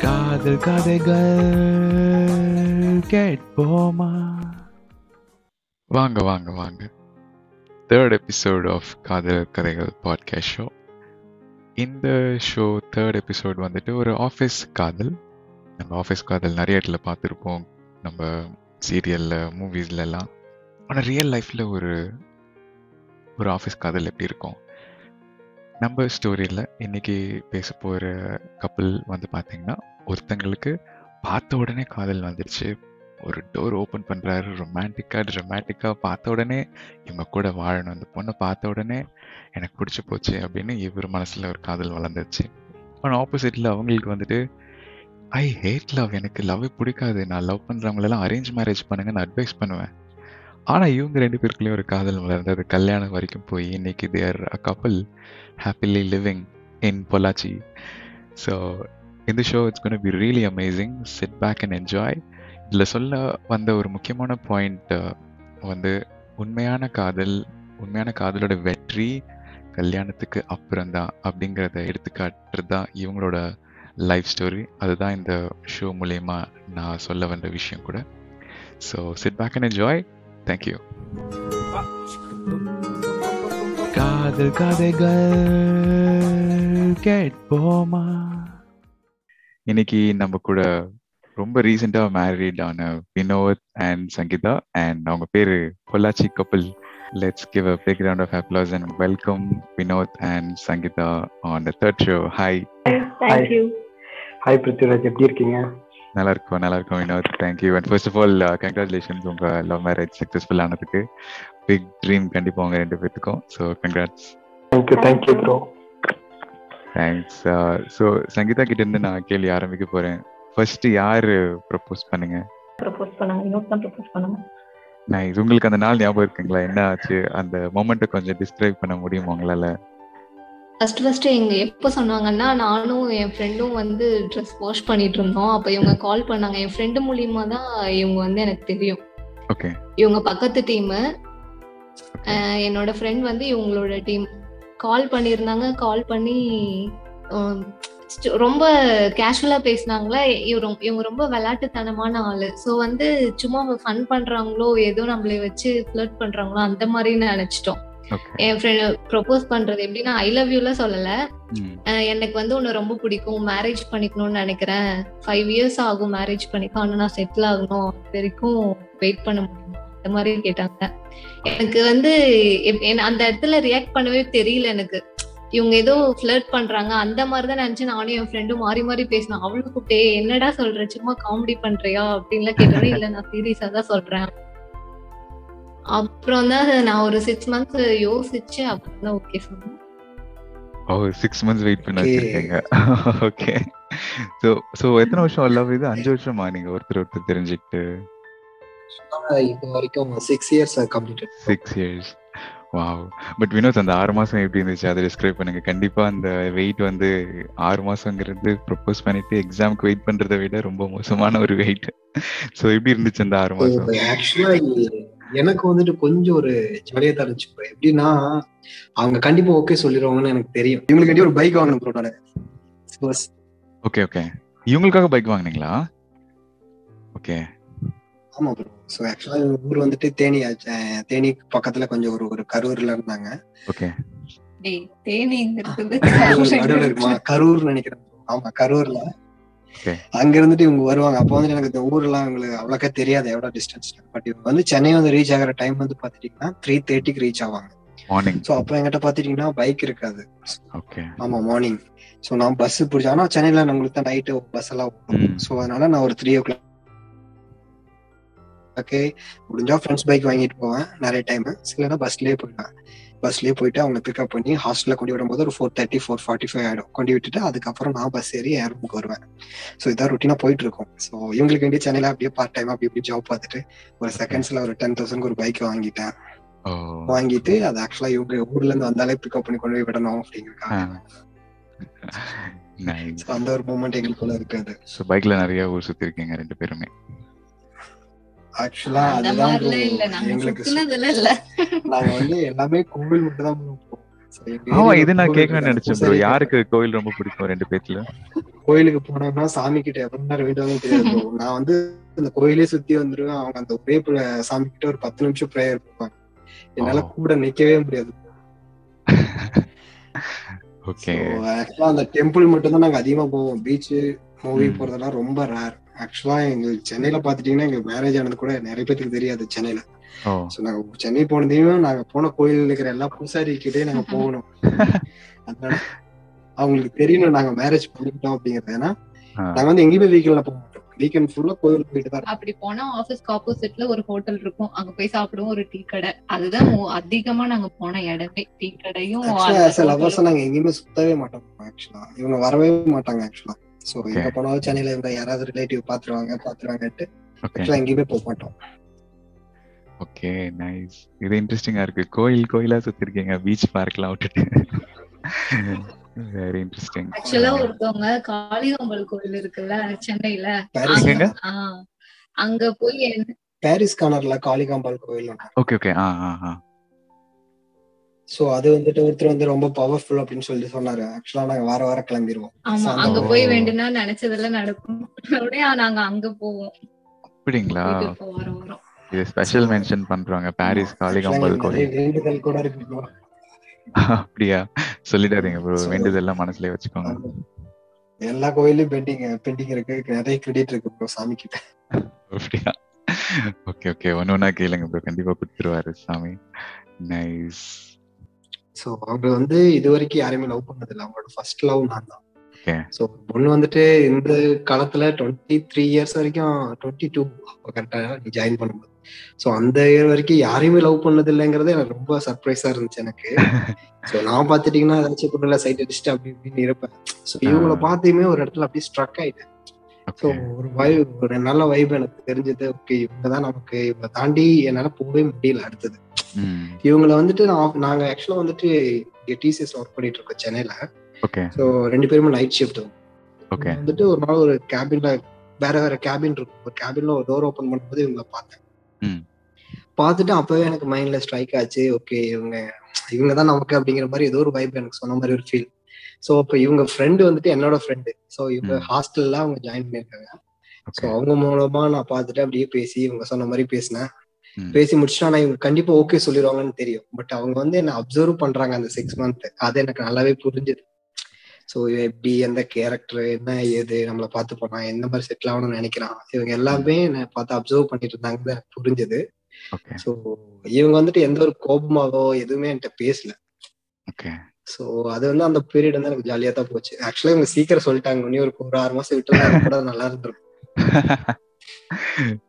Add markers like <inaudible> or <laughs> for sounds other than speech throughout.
காதல் கதைகள் கேட்போமா? வாங்க வாங்க வாங்க. Third episode of Kadhal Kadhaigal podcast show இந்த ஷோ தேர்ட் எபிசோட் வந்துட்டு ஒரு ஆஃபீஸ் காதல். நம்ம ஆஃபீஸ் காதல் நிறைய இடத்துல பார்த்துருப்போம். நம்ம சீரியலில் மூவிஸ்லலாம் ஆனால் ரியல் லைஃப்பில் ஒரு ஒரு ஆஃபீஸ் காதல் எப்படி இருக்கும்? நம்ம ஸ்டோரியில் இன்னைக்கு பேச போகிற கப்பல் வந்து பார்த்தீங்கன்னா ஒருத்தங்களுக்கு பார்த்த உடனே காதல் வந்துடுச்சு ஒரு டோர் ஓப்பன் பண்ணுறாரு ரொமான்டிக்காக ட்ரமேட்டிக்காக பார்த்த உடனே இவங்க கூட வாழணும். அந்த பொண்ணை பார்த்த உடனே எனக்கு பிடிச்சி போச்சு அப்படின்னு இவர் மனசில் ஒரு காதல் வளர்ந்துருச்சு. ஆனால் ஆப்போசிட்டில் அவங்களுக்கு வந்துட்டு ஐ ஹேட் லவ் எனக்கு லவ் பிடிக்காது. நான் லவ் பண்ணுறவங்களெல்லாம் அரேஞ்ச் மேரேஜ் பண்ணுங்கன்னு அட்வைஸ் பண்ணுவேன். ஆனால் இவங்க ரெண்டு பேருக்குள்ளேயும் ஒரு காதல் வளர்ந்தது. கல்யாணம் வரைக்கும் போய் இன்னைக்கு there a couple happily living in Pollachi so இந்த show it's gonna be really amazing sit back and enjoy இதில் சொல்ல வந்த ஒரு முக்கியமான பாயிண்ட் uh, வந்து உண்மையான காதல் உண்மையான காதலோட வெற்றி கல்யாணத்துக்கு அப்புறம் தான் அப்படிங்கிறத எடுத்துக்காட்டுறது தான் இவங்களோட லைஃப் ஸ்டோரி அதுதான் இந்த ஷோ மூலயமா நான் சொல்ல வந்த விஷயம் கூட. So sit back and enjoy thank you Kadhal Kadhaigal கேட்போமா? இன்னைக்கு நம்ம கூட ரொம்ப ரீசெண்டா மேரிட் ஆன வினோத் அண்ட் சங்கீதா அண்ட் அவங்க பேரு Pollachi couple. Let's give a big round of applause and welcome Vinod and Sangeetha on the third show hi hi Prithviraj எப்படி இருக்கீங்க? நல்லா இருக்கும் நல்லா இருக்கும் Vinod thank you and first of all congratulations உங்க love marriage successful ஆனதுக்கு. Big dream கண்டிப்பா உங்க ரெண்டு பேத்துக்கும். So congrats thank you thank you bro thanks so Sangeetha கிட்ட இருந்து நான் கேள்வி ஆரம்பிக்க போறேன். ஃபர்ஸ்ட் யாரு ப்ரப்போஸ் பண்ணுங்க? ப்ரப்போஸ் பண்ணாங்க. இன்னொரு தான் ப்ரப்போஸ் பண்ணாங்க. நைஸ் உங்களுக்கு அந்த நாள் ஞாபகம் இருக்குங்களா? என்ன ஆச்சு? அந்த மொமெண்ட்டை கொஞ்சம் டிஸ்கிரைப் பண்ண முடியுமா உங்களால? ஃபர்ஸ்ட் ஃபர்ஸ்ட் எங்க எப்போ சொன்னாங்கன்னா நானும் என் ஃப்ரெண்டும் வந்து ட்ரெஸ் வாஷ் பண்ணிட்டு இருந்தோம் அப்ப இவங்க கால் பண்ணாங்க. என் ஃப்ரெண்டு மூலியமா தான் இவங்க வந்து எனக்கு தெரியும். இவங்க பக்கத்து டீம் என்னோட ஃப்ரெண்ட் வந்து இவங்களோட டீம் கால் பண்ணியிருந்தாங்க. கால் பண்ணி ரொம்ப கேஷுவலா பேசினாங்களா? இவங்க இவங்க ரொம்ப விளையாட்டுத்தனமான ஆளு. ஸோ வந்து சும்மா ஃபன் பண்றாங்களோ ஏதோ நம்மளை வச்சு ஃபிளர்ட் பண்றாங்களோ அந்த மாதிரி நினைச்சிட்டோம். என் ஃப்ரெண்ட் ப்ரொபோஸ் பண்றது எப்படின்னா ஐ லவ் யூல சொல்லல. எனக்கு வந்து உன்னை ரொம்ப பிடிக்கும். மேரேஜ் பண்ணிக்கணும்னு நினைக்கிறேன். ஃபைவ் இயர்ஸ் ஆகும் மேரேஜ் பண்ணிக்க. ஆனா நான் செட்டில் ஆகணும். அது வரைக்கும் வெயிட் பண்ண முடியுமா. அந்த மாதிரி கேட்டாங்க. எனக்கு வந்து அந்த இடத்துல ரியாக்ட் பண்ணவே தெரியல எனக்கு. இவங்க ஏதோ ஃபிளர்ட் பண்றாங்க. அந்த மாதிரி தான் நினைச்சு நானும் என் ஃப்ரெண்டும் மாறி மாறி பேசினோம். அவளுக்கு கூப்பிட்டே என்னடா சொல்ற? சும்மா காமெடி பண்றியா? அப்படின்லாம் கேட்டோன்னே இல்ல நான் சீரியஸா தான் சொல்றேன். அப்புறம் தான் நான் ஒரு சிக்ஸ் மந்த்ஸ் யோசிச்சு அப்புறம் தான் ஓகே சொன்னேன் ஓ சிக்ஸ் மந்த்ஸ் வெயிட் பண்ண. வச்சிருக்கீங்க. ஓகே ஸோ ஸோ எத்தனை வருஷம் லவ் இது? அஞ்சு வருஷமா? நீங்க ஒருத்தர் ஒருத்தர் தெரிஞ்சுக்கிட்டு. இப்போ வரைக்கும் six years completed six years wow but Vinod அந்த ஆறு மாசம் எப்படி இருந்துச்சு? அதை டிஸ்கிரைப் பண்ணுங்க. கண்டிப்பா அந்த வெயிட் வந்து ஆறு மாசங்கிறது ப்ரொபோஸ் பண்ணிட்டு எக்ஸாம்க்கு வெயிட் பண்றதை விட ரொம்ப மோசமான ஒரு வெயிட் ஸோ எப்படி இருந்துச்சு அந்த ஆறு மாசம்? ஆக்சுவலா எனக்கு வந்துட்டு கொஞ்சம் ஒரு ஜாலியா தான் இருந்துச்சு. எப்படின்னா அவங்க கண்டிப்பா ஓகே சொல்லிடுவாங்கன்னு எனக்கு தெரியும். இவங்களுக்கு ஒரு பைக் வாங்கணும் ப்ரோ நான். ஓகே ஓகே இவங்களுக்காக பைக் வாங்குனீங்களா? ஓகே ஆமா ப்ரோ ஸோ ஆக்சுவலா ஊர் வந்துட்டு தேனி தேனி பக்கத்துல கொஞ்சம் ஒரு ஒரு கரூர்ல இருந்தாங்க. ஓகே தேனிங்கிறது கரூர் நினைக்கிறேன் ஆமா கரூர்ல. அங்க இருந்துட்டு இவங்க வருவாங்க. அப்போ வந்து எனக்கு இந்த ஊர்லாம் எங்களுக்கு அவ்வளோக்கா தெரியாது எவ்வளவு டிஸ்டன்ஸ் பட் இவங்க வந்து சென்னை வந்து ரீச் ஆகிற டைம் வந்து பாத்துட்டீங்கன்னா த்ரீ தேர்ட்டிக்கு ரீச் ஆவாங்க. மார்னிங் ஸோ அப்போ என்கிட்ட பாத்துட்டீங்கன்னா பைக் இருக்காது. ஓகே ஆமா மார்னிங் ஸோ நான் பஸ் பிடிச்சேன் ஆனா சென்னையில நம்மளுக்கு தான் நைட்டு பஸ் எல்லாம். ஸோ அதனால நான் ஒரு த்ரீ ஓ கிளாக் ஓகே முடிஞ்சா ஃப்ரெண்ட்ஸ் பைக் வாங்கிட்டு போவேன் நிறைய டைம் இல்லைன்னா பஸ்லயே போயிடுவேன். பஸ்லயே போயிட்டு அவங்க பிக்கப் பண்ணி ஹாஸ்டல்ல கொண்டு விடும்போது ஒரு four thirty four forty five ஆயிடும். கொண்டு விட்டுட்டு அதுக்கப்புறம் நான் பஸ் ஏறி என் ரூமுக்கு வருவேன். ஸோ இதான் ருட்டீனா போயிட்டு இருக்கும் ஸோ இவங்களுக்கு வேண்டிய சென்னையில அப்படியே பார்ட் டைம் அப்படி இப்படி ஜாப் பார்த்துட்டு ஒரு செகண்ட்ஸ்ல ஒரு டென் தௌசண்ட் ஒரு பைக் வாங்கிட்டேன். வாங்கிட்டு அது ஆக்சுவலா இவங்க ஊர்ல இருந்து வந்தாலே பிக்கப் பண்ணி கொண்டு போய் விடணும் So, அந்த ஒரு மூமெண்ட் எங்களுக்குள்ள இருக்காது பைக்ல நிறைய ஊர் சுத்தி இருக்கீங்க ரெண்டு பேருமே. ஆக்சுவலா அதுதான் எங்களுக்கு நாங்க வந்து எல்லாமே கோவில் மட்டும் தான் போவோம் So, எங்க ஆமா இது நான் கேட்கணும்னு. நினைச்சேன் ப்ரோ யாருக்கு கோயில் ரொம்ப பிடிக்கும் ரெண்டு பேத்துல? கோயிலுக்கு போனோம்னா சாமி கிட்ட எவ்வளவு நேரம் வேண்டுவாங்க தெரியாது. நான் வந்து அந்த கோயிலே சுத்தி வந்துருவேன். அவங்க அந்த ஒரே சாமி கிட்ட ஒரு பத்து நிமிஷம் ப்ரேயர் பண்ணுவாங்க என்னால. கூட நிக்கவே முடியாது. <laughs> ஓகே ஆக்சுவலா அந்த டெம்பிள் மட்டும் தான் நாங்க அதிகமா போவோம். Beach movie. போறதெல்லாம் ரொம்ப ரேர் ஆக்சுவலா எங்க சென்னையில பாத்துட்டீங்கன்னா எங்க மேரேஜ் ஆனது கூட நிறைய பேருக்கு தெரியாது சென்னையில. சோ நாங்க சென்னை போனதையும் நாங்க போன கோயில் இருக்கிற எல்லா பூசாரி கிட்டே நாங்க <laughs> போகணும். அதனால அவங்களுக்கு தெரியணும் நாங்க மேரேஜ் பண்ணிக்கிட்டோம் அப்படிங்கறது. ஏன்னா. நாங்க வந்து எங்கேயுமே வீக்கெண்ட்ல போக மாட்டோம். வீக்கெண்ட் ஃபுல்லா கோயில் போயிட்டு தான். அப்படி போனா ஆபீஸ்க்கு ஆப்போசிட்ல ஒரு ஹோட்டல் இருக்கும். அங்க போய் சாப்பிடுவோம் ஒரு டீ கடை. அதுதான் அதிகமா நாங்க போன இடமே. டீ கடையும் hotel-ம். நாங்க எங்கேயுமே சுத்தவே மாட்டோம் ஆக்சுவலா இவங்க வரவே மாட்டாங்க ஆக்சுவலா சோ. எங்க போனாலும் சென்னையில இவங்க யாராவது ரிலேட்டிவ் பாத்துருவாங்க பாத்துருவாங்கன்ட்டு ஆக்சுவலா எங்கேயுமே போக மாட்டோம். ஓகே நைஸ் இது இன்ட்ரெஸ்டிங்கா இருக்கு. கோயில் கோயிலா சுத்திருக்கீங்க பீச் பார்க்லாம் விட்டுட்டு. வெரி இன்ட்ரெஸ்டிங் ஆக்சுவலா ஒருத்தவங்க காளிகாம்பல் கோயில் இருக்குல்ல சென்னையில. அங்க போய் பாரிஸ் கார்னர்ல காளிகாம்பாள் கோயில் ஓகே ஓகே ஆ ஆ ஆ. சோ அது வந்துட்டு ஒருத்தர் வந்து ரொம்ப பவர்ஃபுல் அப்படின்னு சொல்லி சொன்னாரு. ஆக்சுவலா நாங்க வார வாரம் கிளம்பிடுவோம் ஆமா அங்க. போய் வேண்டுனா நினைச்சதெல்லாம் நடக்கும். அப்படியே நாங்க அங்க போவோம். அப்படிங்களா? இது ஸ்பெஷல் மென்ஷன் பண்றாங்க. பாரிஸ் காளிகாம்பல் கோயில். வேண்டுதல் கூட இருக்கு. அப்படியா? சொல்லிடாதீங்க ப்ரோ So- வேண்டுதெல்லாம் மனசுலயே வச்சுக்கோங்க. எல்லா கோயிலையும் பெண்டிங் பெண்டிங் இருக்கு. நிறைய கிரெடிட் இருக்கு ப்ரோ சாமி கிட்ட அப்படியா? ஓகே ஓகே ஒன்னு ஒன்னா கேளுங்க ப்ரோ கண்டிப்பா கொடுத்துருவாரு சாமி. நைஸ் சோ அவங்க வந்து இது வரைக்கும் யாரையுமே லவ் பண்ணது இல்ல அவங்களோட ஃபர்ஸ்ட் லவ் நான் தான். சோ பொண்ணு வந்துட்டு இந்த காலத்துல டுவெண்ட்டி த்ரீ இயர்ஸ் வரைக்கும் டுவெண்ட்டி டூ கரெக்டா நீ ஜாயின் பண்ணும்போது. சோ அந்த இயர் வரைக்கும் யாரையுமே லவ் பண்ணது இல்லைங்கிறது எனக்கு ரொம்ப சர்ப்ரைஸா இருந்துச்சு எனக்கு. சோ நான் பாத்துட்டீங்கன்னா ஏதாச்சும் பொண்ணுல சைட் அடிச்சுட்டு அப்படி இப்படின்னு இருப்பேன். சோ இவங்கள பார்த்தையுமே ஒரு இடத்துல அப்படியே ஸ்ட்ரக் ஆயிட்டேன். ஸோ ஓகே ஒரு வைப் ஒரு நல்ல வைப் எனக்கு தெரிஞ்சது. ஓகே இவங்க தான் நமக்கு இவங்க தாண்டி என்னால போகவே முடியல அடுத்தது. இவங்கள வந்துட்டு நான் நாங்க ஆக்சுவலா வந்துட்டு டிசிஎஸ் ஒர்க் பண்ணிட்டு இருக்கோம் சென்னையில. ஓகே ஸோ ரெண்டு பேருமே நைட் ஷிஃப்ட் ஓகே வந்துட்டு ஒரு நாள் ஒரு கேபின்ல வேற வேற கேபின் இருக்கும். ஒரு கேபின்ல ஒரு டோர் ஓபன் பண்ணும்போது இவங்கள பார்த்தேன். பார்த்துட்டு அப்பவே எனக்கு மைண்ட்ல ஸ்ட்ரைக் ஆச்சு. ஓகே இவங்க இவங்க தான் நமக்கு அப்படிங்கிற மாதிரி ஏதோ ஒரு வைப் எனக்கு சொன்ன மாதிரி ஒரு ஃபீல் ஸோ அப்ப இவங்க ஃப்ரெண்டு வந்துட்டு என்னோட ஃப்ரெண்டு ஸோ இவங்க. ஹாஸ்டல்ல அவங்க ஜாயின் பண்ணிருக்காங்க ஸோ ஓகே அவங்க மூலமா நான் பார்த்துட்டு அப்படியே பேசி இவங்க சொன்ன மாதிரி பேசினேன். பேசி முடிச்சுட்டு இவங்க கண்டிப்பா ஓகே சொல்லிடுவாங்கன்னு தெரியும். பட் அவங்க வந்து என்ன அப்சர்வ் பண்றாங்க அந்த சிக்ஸ் மந்த் அது எனக்கு நல்லாவே புரிஞ்சுது. ஸோ எப்படி எந்த கேரக்டர் என்ன ஏது நம்மளை பார்த்து போனா எந்த மாதிரி செட்டில் ஆகணும்னு நினைக்கிறான். இவங்க எல்லாமே என்ன பார்த்து அப்சர்வ் பண்ணிட்டு இருந்தாங்க எனக்கு புரிஞ்சுது. ஸோ இவங்க வந்துட்டு எந்த ஒரு கோபமாவோ எதுவுமே என்கிட்ட பேசல. ஸோ அது வந்து அந்த பீரியட் வந்து எனக்கு ஜாலியா தான் போச்சு. ஆக்சுவலா இவங்க சீக்கிரம் சொல்லிட்டாங்க. இனி ஒரு ஒரு ஆறு மாசம் விட்டு கூட நல்லா இருந்திருக்கும். <laughs>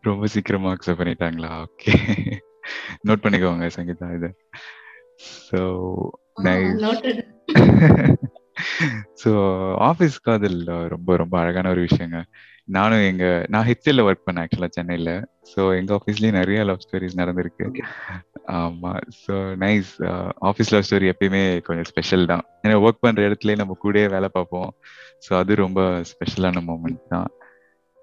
ரொம்ப சீக்கிரமா அக்செப்ட் பண்ணிட்டாங்களா? ஓகே நோட் பண்ணிக்கோங்க சங்கீதா இது. ஸோ ஸோ ஆஃபீஸ் காதல் ரொம்ப ரொம்ப அழகான ஒரு விஷயங்க. நானும் எங்க நான் ஹெச்எல்ல ஒர்க் பண்ணேன் ஆக்சுவலா சென்னையில. ஸோ எங்க ஆஃபீஸ்லயும் நிறைய லவ் ஸ்டோரிஸ் நடந்திருக்கு. ஆமா. So nice office love story எப்பயுமே கொஞ்சம் ஸ்பெஷல் தான். ஏன்னா ஒர்க் பண்ற இடத்துலயே நம்ம கூடயே வேலை பார்ப்போம். ஸோ அது ரொம்ப ஸ்பெஷலான மூமெண்ட் தான்.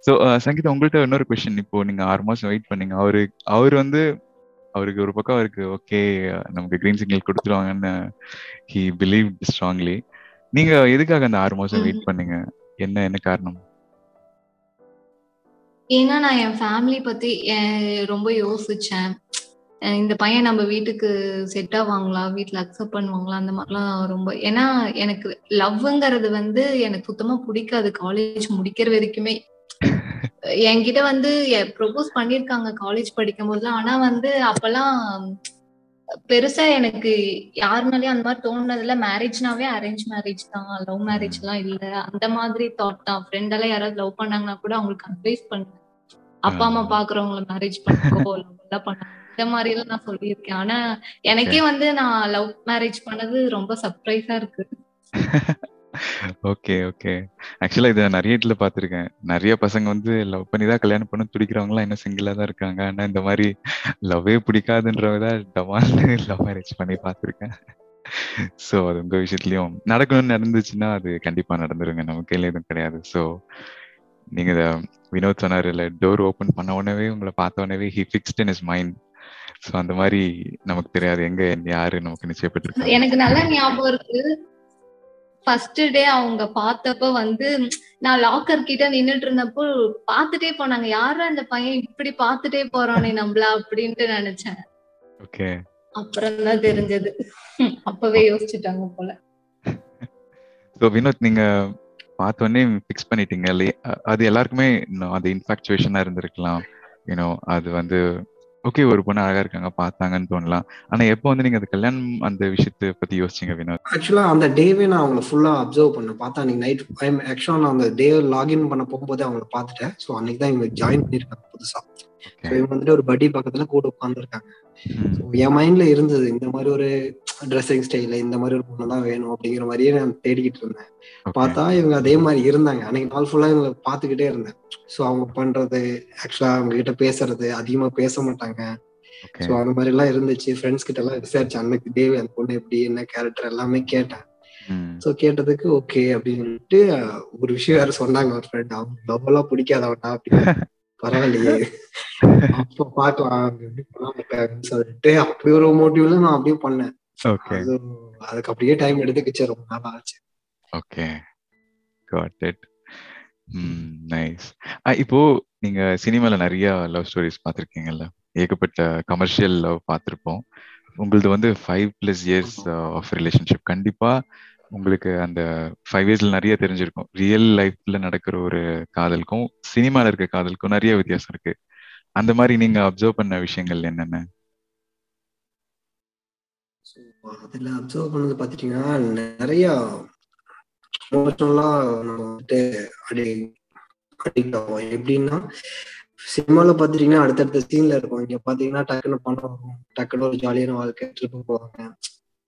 ஸோ சங்கீதா உங்கள்கிட்ட இன்னொரு கொஸ்டின் இப்போ நீங்க ஆறு மாசம் வெயிட் பண்ணீங்க. அவரு அவர் வந்து அவருக்கு ஒரு பக்கம் அவருக்கு ஓகே நமக்கு கிரீன் சிக்னல் கொடுத்துருவாங்கன்னு ஹி பிலீவ் ஸ்ட்ராங்லி நீங்க எதுக்காக அந்த ஆறு மாசம் வெயிட். பண்ணீங்க? என்ன என்ன காரணம்? ஏன்னா நான் என் ஃபேமிலி பத்தி ரொம்ப யோசிச்சேன். இந்த பையன் நம்ம வீட்டுக்கு செட் ஆவாங்களா? வீட்ல அக்செப்ட் பண்ணுவாங்களா? அந்த மாதிரிலாம் ரொம்ப ஏன்னா எனக்கு லவ்ங்கிறது வந்து எனக்கு சுத்தமா பிடிக்காது. காலேஜ் முடிக்கிற வரைக்குமே. என்கிட்ட வந்து ப்ரொபோஸ் பண்ணிருக்காங்க காலேஜ் படிக்கும் போதுலாம் ஆனா வந்து அப்பெல்லாம் பெருசா எனக்கு யார் மேலயும் அந்த மாதிரி தோணுனதுல மேரேஜ்னாவே அரேஞ்ச் மேரேஜ் தான். லவ் மேரேஜ் எல்லாம் இல்ல. அந்த மாதிரி தாட் தான். ஃப்ரெண்ட் எல்லாம் யாராவது லவ் பண்ணாங்கன்னா கூட அவங்களுக்கு அட்வைஸ் பண்ணுவேன். அப்பா அம்மா. பாக்குறவங்கள மேரேஜ் பண்ணிக்கோ லவ் எல்லாம் பண்ண இந்த மாதிரி எல்லாம் நான் சொல்லியிருக்கேன். ஆனா எனக்கே வந்து நான் லவ் மேரேஜ் பண்ணது ரொம்ப சர்ப்ரைஸா இருக்கு. <laughs> Okay okay. ஆக்சுவலா இதை நிறைய இடத்துல பார்த்துருக்கேன். நிறைய பசங்க வந்து லவ் பண்ணி தான் கல்யாணம் பண்ண துடிக்கிறவங்களாம் இன்னும் சிங்கிளா தான் இருக்காங்க. ஆனா இந்த மாதிரி லவ்வே பிடிக்காதுன்றவங்க தான் டமால்னு லவ் மேரேஜ் பண்ணி பார்த்துருக்கேன். ஸோ அது உங்க விஷயத்துலயும் நடக்கணும்னு நடந்துச்சுன்னா அது கண்டிப்பா நடந்துருங்க. நம்ம கையில எதுவும் கிடையாது. ஸோ நீங்க இதை வினோத் சொன்னார் இல்ல டோர் ஓபன் பண்ண உடனே உங்களை பார்த்த உடனே he fixed in his mind so அந்த மாதிரி நமக்கு தெரியாது. எங்க யாரு நமக்கு நிச்சயப்பட்டிருக்காங்க. எனக்கு நல்லா ஞாபகம் இருக்கு. ஃபர்ஸ்ட் டே அவங்க பார்த்தப்ப வந்து நான் லாக்கர் கிட்ட நின்னுட்டு இருந்தப்போ பார்த்துட்டே போனாங்க. யாரும் அந்த பையன்? இப்படி பார்த்துட்டே போறானே நம்மள? அப்படின்ட்டு நினைச்சேன். ஓகே. அப்புறம் தான் தெரிஞ்சது. அப்பவே யோசிச்சுட்டாங்க போல. <laughs> ஸோ வினோத் நீங்க பார்த்தோன்னே ஃபிக்ஸ் பண்ணிட்டீங்க இல்லையா? அது எல்லாருக்குமே இன்னும் அது இன்ஃபாக்சுவேஷனா இருந்திருக்கலாம். யூனோ அது வந்து ஓகே ஒரு பொண்ணு அழகா இருக்காங்க பார்த்தாங்கன்னு தோணலாம். ஆனா எப்போ வந்து நீங்க அந்த கல்யாணம் அந்த விஷயத்தை பத்தி யோசிச்சீங்க வினோத்? ஆக்சுவலா அந்த டேவே நான் அவங்கள ஃபுல்லா அப்சர்வ் பண்ணேன். பார்த்தா அன்னைக்கு நைட் ஆக்சுவலா நான் அந்த டே லாகின் பண்ண போகும்போது அவங்கள பார்த்துட்டேன். ஸோ அன்னைக்கு தான் இவங்க ஜாயின் பண்ணிருக்காங்க புதுசா. இவங்க வந்துட்டு ஒரு படி பக்கத்துல கூட உட்காந்துருக்காங்க என் மைண்ட்ல இருந்தது இந்த மாதிரி ஒரு ட்ரெஸ்ஸிங் ஸ்டைல இந்த மாதிரி ஒரு பொண்ணு தான் வேணும் அப்படிங்கிற மாதிரியே நான் தேடிக்கிட்டு இருந்தேன். பார்த்தா இவங்க அதே மாதிரி இருந்தாங்க. அன்னைக்கு நாள் ஃபுல்லா இவங்களை பார்த்துக்கிட்டே இருந்தேன். ஸோ அவங்க பண்றது ஆக்சுவலா அவங்க கிட்ட பேசுறது அதிகமா பேச மாட்டாங்க. ஸோ அந்த மாதிரி எல்லாம் இருந்துச்சு. ஃப்ரெண்ட்ஸ் கிட்ட எல்லாம் விசாரிச்சு அன்னைக்கு தேவி அந்த பொண்ணு எப்படி என்ன கேரக்டர் எல்லாமே கேட்டேன். ஸோ கேட்டதுக்கு ஓகே அப்படின்னு சொல்லிட்டு ஒரு விஷயம் வேற சொன்னாங்க ஒரு ஃப்ரெண்ட் அவங்க லவ் எல்லாம் பிடிக்காதவனா அப்படின்னு. <laughs> பரவாயில்லையே. <laughs> அப்ப பாக்கலாம் சொல்லிட்டு அப்படி ஒரு மோட்டிவ்ல நான் அப்படியே பண்ணேன். ஓகே அது அதுக்கு அப்படியே டைம் எடுத்துக்கிச்சு ரொம்ப நாள் ஆச்சு. ஓகே காட் இட் நைஸ் இப்போ நீங்க சினிமால நிறைய லவ் ஸ்டோரிஸ் பார்த்துருக்கீங்கல்ல. ஏகப்பட்ட கமர்ஷியல் லவ் பார்த்துருப்போம். உங்களது வந்து five plus years of relationship கண்டிப்பா உங்களுக்கு அந்த ஃபைவ் இயர்ஸ்ல நிறைய தெரிஞ்சிருக்கும். ரியல் லைஃப்ல நடக்கிற ஒரு காதலுக்கும் சினிமால இருக்க காதலுக்கும் நிறைய வித்தியாசம் இருக்கு. அந்த மாதிரி நீங்க அப்சர்வ் பண்ண விஷயங்கள் என்னென்ன? So, அதுல அப்சர்வ் பண்ணது பாத்துட்டீங்கன்னா நிறைய நம்ம வந்துட்டு அடி அடிக்ட் ஆகும் எப்படின்னா சினிமால பாத்துட்டீங்கன்னா அடுத்தடுத்த சீன்ல இருக்கும். இங்க பாத்தீங்கன்னா டக்குன்னு பணம் வரும். டக்குன்னு ஒரு ஜாலியான வாழ்க்கை ட்ரிப்பு போவாங்க.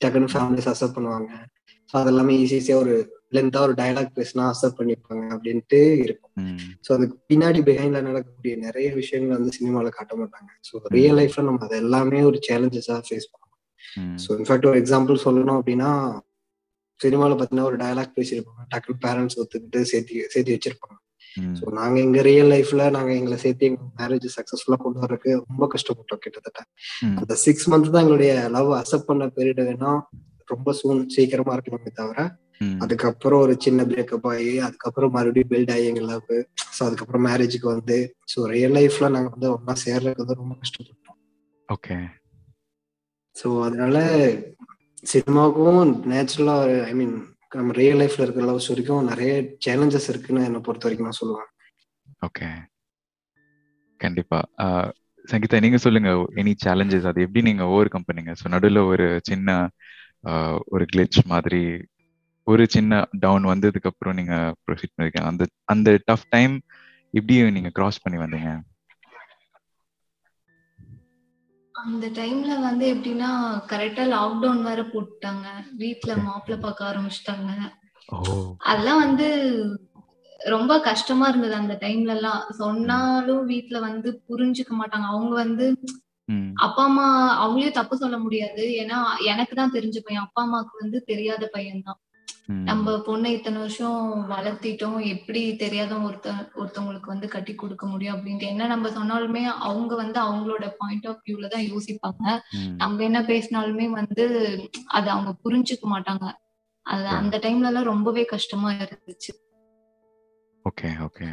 டக்குன்னு ஃபேமிலிஸ் அக்செப்ட் பண்ணுவாங்க. ஸோ அதெல்லாமே ஈஸியா ஒரு லென்த்தா ஒரு டயலாக் பேசினா அக்செப்ட் பண்ணிப்பாங்க அப்படின்ட்டு இருக்கும். ஸோ அதுக்கு பின்னாடி பிஹைண்ட்ல நடக்கக்கூடிய நிறைய விஷயங்கள் வந்து சினிமால காட்ட மாட்டாங்க. ஸோ ரியல் லைஃப்ல நம்ம அது எல்லாமே ஒரு சேலஞ்சஸா ஃபேஸ் பண்ணுவோம் ஸோ இன்ஃபேக்ட் ஒரு எக்ஸாம்பிள் சொல்லணும் அப்படின்னா சினிமாவில் பார்த்தீங்கன்னா ஒரு டயலாக் பேசியிருப்பாங்க. டக்குனு பேரண்ட்ஸ் ஒத்துக்கிட்டு சேர்த்தி சேர்த்து வச்சிருப்பாங்க. ஸோ நாங்கள் எங்க ரியல் லைஃப்ல நாங்கள் எங்களை சேர்த்து எங்க மேரேஜ் சக்ஸஸ்ஃபுல்லாக கொண்டு வரதுக்கு ரொம்ப கஷ்டப்பட்டோம் கிட்டத்தட்ட. அந்த சிக்ஸ் மந்த் தான் எங்களுடைய லவ் அக்செப்ட் பண்ண பீரியட் வேணா ரொம்ப சூன் சீக்கிரமா இருக்கணுமே தவிர அதுக்கப்புறம் ஒரு சின்ன பிரேக்கப் ஆகி அதுக்கப்புறம் மறுபடியும் பில்ட் ஆகி எங்க லவ் ஸோ அதுக்கப்புறம் மேரேஜுக்கு வந்து ஸோ ரியல் லைஃப்ல நாங்கள் வந்து ஒன்றா சேர்றதுக்கு வந்து ரொம்ப கஷ்டப்பட்டோம். ஓகே. ஸோ அதனால சினிமாவுக்கும் நேச்சுரலா ஐ மீன் நம்ம ரியல் லைஃப்ல இருக்கிற லவ் வரைக்கும் நிறைய சேலஞ்சஸ் இருக்குன்னு என்னை பொறுத்த வரைக்கும் நான் சொல்லுவேன். ஓகே கண்டிப்பா. சங்கீதா நீங்க சொல்லுங்க எனி சேலஞ்சஸ் அது எப்படி நீங்க ஓவர் கம் பண்ணீங்க? ஸோ நடுவில் ஒரு சின்ன ஒரு கிளிச் மாதிரி ஒரு சின்ன டவுன் வந்ததுக்கு அப்புறம் நீங்க ப்ரொசீட் பண்ணிருக்கீங்க. அந்த அந்த டஃப் டைம் எப்படி நீங்க கிராஸ் பண்ணி வந்தீங்க? அந்த டைம்ல வந்து எப்படின்னா கரெக்டா லாக்டவுன் வேற போட்டுட்டாங்க. வீட்ல மாப்பிள்ளை பார்க்க ஆரம்பிச்சிட்டாங்க. அதெல்லாம் வந்து ரொம்ப கஷ்டமா இருந்தது அந்த டைம்ல எல்லாம். சொன்னாலும் வீட்ல வந்து புரிஞ்சுக்க மாட்டாங்க. அவங்க வந்து அப்பா அம்மா அவங்களையும் தப்பு சொல்ல முடியாது. ஏன்னா எனக்கு தான் தெரிஞ்ச பையன். அப்பா அம்மாவுக்கு வந்து தெரியாத பையன் தான் நம்ம பொண்ணை இத்தனை வருஷம் வளர்த்திட்டோம் எப்படி தெரியாத ஒருத்த ஒருத்தவங்களுக்கு வந்து கட்டி கொடுக்க முடியும் அப்படின்ட்டு என்ன நம்ம சொன்னாலுமே அவங்க வந்து அவங்களோட பாயிண்ட் ஆஃப் வியூல தான் யோசிப்பாங்க. நம்ம என்ன பேசினாலுமே வந்து அதை அவங்க புரிஞ்சுக்க மாட்டாங்க. அது. அந்த டைம்ல எல்லாம் ரொம்பவே கஷ்டமா இருந்துச்சு. Okay okay.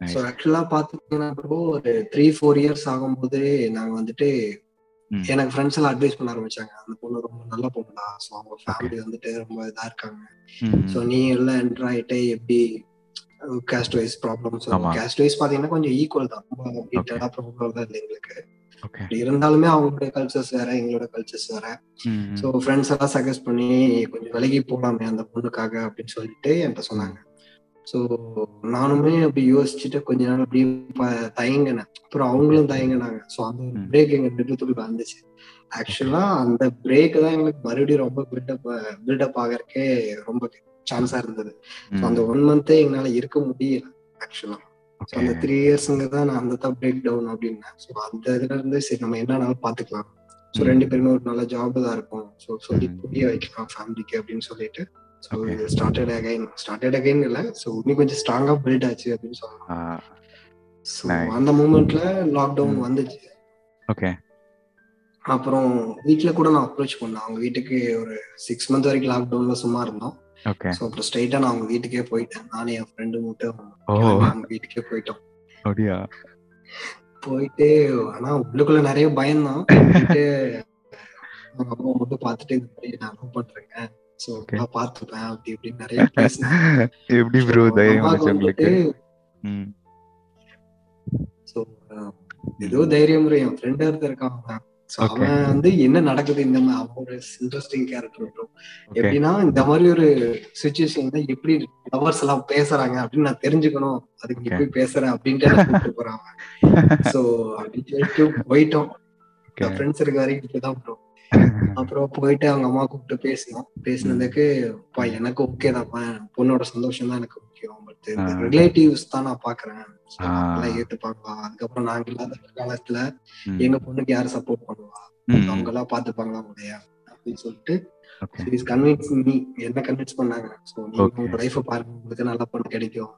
ஸோ ஆக்சுவலா பாத்தீங்கன்னா bro, ஒரு த்ரீ ஃபோர் இயர்ஸ் ஆகும்போது நாங்க வந்துட்டு. எனக்கு ஃப்ரெண்ட்ஸ் எல்லாம் அட்வைஸ் பண்ண ஆரம்பிச்சாங்க. அந்த பொண்ணு ரொம்ப நல்ல பொண்ணுடா. ஸோ அவங்க ஃபேமிலி வந்துட்டு ரொம்ப இதா இருக்காங்க. ஸோ நீ எல்லாம் என்டர் ஆயிட்டு எப்படி caste wise problems. Caste wise பாத்தீங்கன்னா கொஞ்சம் ஈக்குவல் தான். ரொம்ப டீட்டெயிலா ப்ராப்ளம் தான் இல்லை எங்களுக்கு. இருந்தாலுமே அவங்களுடைய கல்ச்சர்ஸ் வேற எங்களோட கல்ச்சர்ஸ் வேற. ஸோ ஃப்ரெண்ட்ஸ் எல்லாம் சஜஸ்ட் பண்ணி கொஞ்சம் விலகி போகலாமே அந்த பொண்ணுக்காக அப்படின்னு சொல்லிட்டு என்கிட்ட சொன்னாங்க. ஸோ நானுமே அப்படி யோசிச்சுட்டு கொஞ்ச நாள் அப்படியே தயங்கினேன். அப்புறம் அவங்களும் தயங்கினாங்க. ஸோ அந்த. பிரேக் எங்க நிறுவனத்துக்குள்ள வந்துச்சு. ஆக்சுவலா அந்த பிரேக் தான் எங்களுக்கு மறுபடியும் ரொம்ப பில்டப் பில்டப் ஆகறதுக்கே ரொம்ப சான்ஸா இருந்தது. So அந்த ஒன் மந்தே எங்களால இருக்க முடியல ஆக்சுவலா அந்த த்ரீ இயர்ஸ்ங்க தான் நான் அந்த தான் பிரேக் டவுன் அப்படின்னேன். ஸோ அந்த இதுல இருந்து சரி நம்ம என்னன்னாலும் பாத்துக்கலாம். ஸோ. ரெண்டு பேருமே ஒரு நல்ல ஜாப் தான் இருக்கும். ஸோ சொல்லி. புரிய வைக்கலாம் ஃபேமிலிக்கு அப்படின்னு சொல்லிட்டு. So started again started again இல்லை. ஸோ இன்னும் கொஞ்சம் ஸ்ட்ராங்கா பில்ட் ஆச்சு அப்படின்னு சொல்லலாம். ஸோ. அந்த மூமெண்ட்ல லாக்டவுன். வந்துச்சு. ஓகே அப்புறம் வீட்ல கூட நான் அப்ரோச் பண்ணேன். அவங்க வீட்டுக்கு ஒரு சிக்ஸ் மந்த் வரைக்கும் லாக்டவுன்ல சும்மா இருந்தோம். ஓகே ஸோ அப்புறம் ஸ்ட்ரைட்டா நான் அவங்க வீட்டுக்கே போயிட்டேன். நானே என் ஃப்ரெண்டு மட்டும் அவங்க வீட்டுக்கே போயிட்டோம். அப்படியா? போயிட்டு ஆனா உள்ளுக்குள்ள நிறைய பயம்தான். <laughs> போயிட்டு அவங்க அம்மா மட்டும் பார்த்துட்டு நான் பண்றேங்க Okay. நான் பார்த்துப்பேன் அப்படி இப்படின்னு நிறைய <laughs> எப்படி ப்ரோ தைரியம் உங்களுக்கு? ஸோ ஏதோ தைரியம் என் ஃப்ரெண்ட் ஒருத்தர் இருக்கான். அவன். வந்து என்ன நடக்குது இந்த மாதிரி அவன் ஒரு இன்ட்ரெஸ்டிங் கேரக்டர் ப்ரோ எப்படின்னா இந்த மாதிரி ஒரு சுச்சுவேஷன்ல எப்படி லவர்ஸ் எல்லாம் பேசுறாங்க அப்படின்னு நான் தெரிஞ்சுக்கணும். அதுக்கு நீ. போய் பேசுறேன் அப்படின்ட்டு போறான் சோ <laughs> அப்படின்னு சொல்லிட்டு போயிட்டோம். ஃப்ரெண்ட்ஸ் இருக்க வரைக்கும் இப்படிதான் ப்ரோ அப்புறம் போயிட்டு அவங்க அம்மா கூப்பிட்டு பேசினோம். பேசினதுக்கு பா எனக்கு ஓகே தான்ப்பா. பொண்ணோட சந்தோஷம் தான் எனக்கு முக்கியம். பட். ரிலேட்டிவ்ஸ் தான் நான் பாக்குறேன். அவங்கெல்லாம் ஏத்துப்பாங்களா? அதுக்கப்புறம் நாங்க இல்லாத காலத்துல. எங்க பொண்ணுக்கு யாரு சப்போர்ட் பண்ணுவா. அவங்க எல்லாம் பாத்துப்பாங்களா உடைய அப்படின்னு சொல்லிட்டு இஸ் கன்வின்ஸ் மீ என்ன கன்வின்ஸ் பண்ணாங்க? சோ. உங்க லைஃப பாருங்க. உங்களுக்கு நல்ல பொண்ணு கிடைக்கும்.